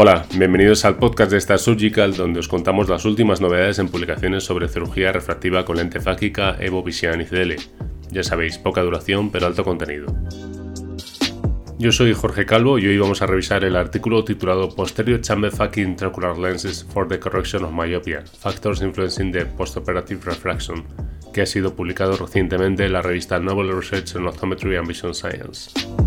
Hola, bienvenidos al podcast de Star Surgical donde os contamos las últimas novedades en publicaciones sobre cirugía refractiva con lente fáquica Evo Vision ICL. Ya sabéis, poca duración pero alto contenido. Yo soy Jorge Calvo y hoy vamos a revisar el artículo titulado Posterior Chamber Fucking Intraocular Lenses for the Correction of Myopia, Factors Influencing the Postoperative Refraction, que ha sido publicado recientemente en la revista Novel Research on Optometry and Vision Science.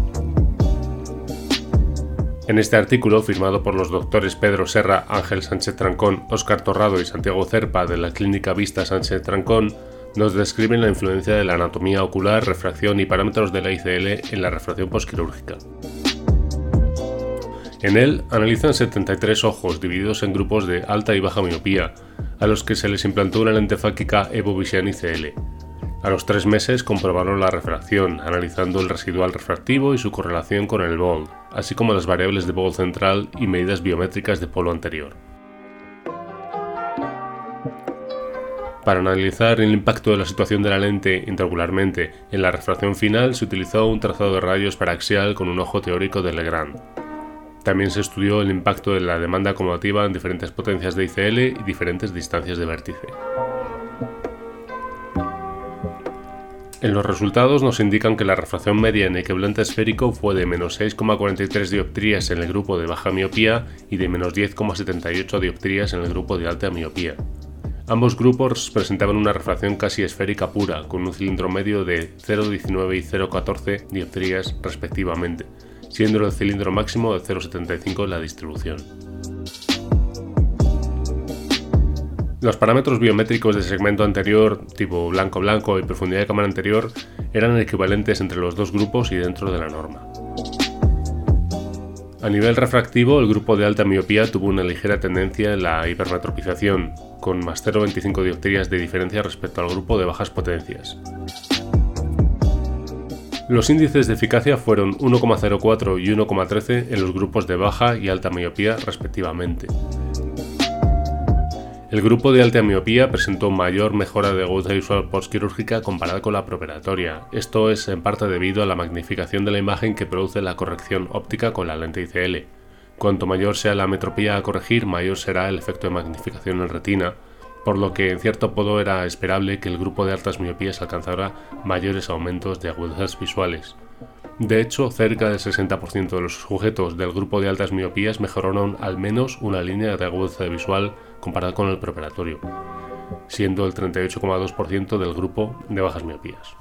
En este artículo, firmado por los doctores Pedro Serra, Ángel Sánchez Trancón, Óscar Torrado y Santiago Cerpa de la Clínica Vista Sánchez Trancón, nos describen la influencia de la anatomía ocular, refracción y parámetros de la ICL en la refracción posquirúrgica. En él analizan 73 ojos divididos en grupos de alta y baja miopía, a los que se les implantó una lente fáquica Evo Vision ICL. A los tres meses comprobaron la refracción, analizando el residual refractivo y su correlación con el BOLD, así como las variables de BOLD central y medidas biométricas de polo anterior. Para analizar el impacto de la situación de la lente intraocularmente en la refracción final se utilizó un trazado de rayos paraxial con un ojo teórico de Legrand. También se estudió el impacto de la demanda acomodativa en diferentes potencias de ICL y diferentes distancias de vértice. En los resultados nos indican que la refracción media en equivalente esférico fue de menos 6,43 dioptrías en el grupo de baja miopía y de menos 10,78 dioptrías en el grupo de alta miopía. Ambos grupos presentaban una refracción casi esférica pura, con un cilindro medio de 0,19 y 0,14 dioptrías respectivamente, siendo el cilindro máximo de 0,75 en la distribución. Los parámetros biométricos del segmento anterior, tipo blanco-blanco y profundidad de cámara anterior, eran equivalentes entre los dos grupos y dentro de la norma. A nivel refractivo, el grupo de alta miopía tuvo una ligera tendencia en la hipermetropización, con más 0,25 dioptrías de diferencia respecto al grupo de bajas potencias. Los índices de eficacia fueron 1,04 y 1,13 en los grupos de baja y alta miopía respectivamente. El grupo de alta miopía presentó mayor mejora de agudeza visual postquirúrgica comparada con la preoperatoria. Esto es en parte debido a la magnificación de la imagen que produce la corrección óptica con la lente ICL. Cuanto mayor sea la metropía a corregir, mayor será el efecto de magnificación en retina, por lo que en cierto modo era esperable que el grupo de altas miopías alcanzara mayores aumentos de agudezas visuales. De hecho, cerca del 60% de los sujetos del grupo de altas miopías mejoraron al menos una línea de agudeza visual comparado con el preoperatorio, siendo el 38,2% del grupo de bajas miopías.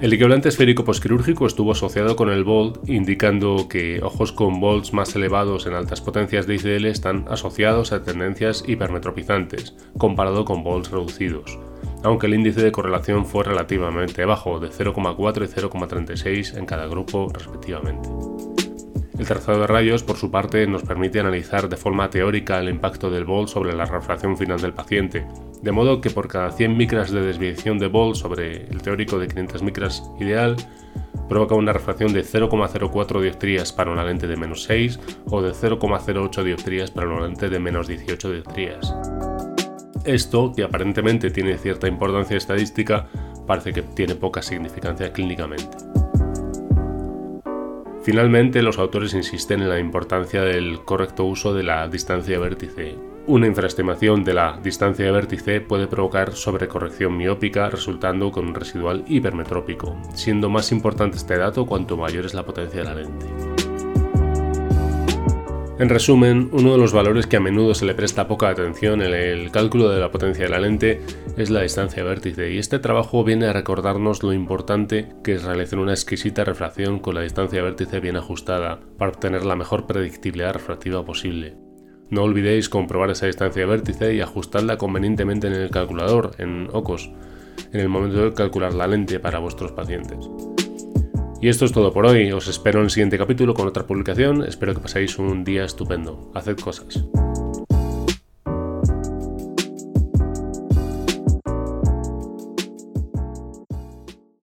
El equivalente esférico posquirúrgico estuvo asociado con el BOLD, indicando que ojos con BOLDs más elevados en altas potencias de ICL están asociados a tendencias hipermetropizantes, comparado con BOLDs reducidos, aunque el índice de correlación fue relativamente bajo, de 0,4 y 0,36 en cada grupo respectivamente. El trazado de rayos, por su parte, nos permite analizar de forma teórica el impacto del BOL sobre la refracción final del paciente, de modo que por cada 100 micras de desviación de BOL sobre el teórico de 500 micras ideal, provoca una refracción de 0,04 dioptrías para una lente de menos 6 o de 0,08 dioptrías para una lente de menos 18 dioptrías. Esto, que aparentemente tiene cierta importancia estadística, parece que tiene poca significancia clínicamente. Finalmente, los autores insisten en la importancia del correcto uso de la distancia de vértice. Una infraestimación de la distancia de vértice puede provocar sobrecorrección miópica resultando con un residual hipermetrópico, siendo más importante este dato cuanto mayor es la potencia de la lente. En resumen, uno de los valores que a menudo se le presta poca atención en el cálculo de la potencia de la lente es la distancia vértice, y este trabajo viene a recordarnos lo importante que es realizar una exquisita refracción con la distancia vértice bien ajustada para obtener la mejor predictibilidad refractiva posible. No olvidéis comprobar esa distancia vértice y ajustarla convenientemente en el calculador, en OCOS, en el momento de calcular la lente para vuestros pacientes. Y esto es todo por hoy. Os espero en el siguiente capítulo con otra publicación. Espero que paséis un día estupendo. Haced cosas.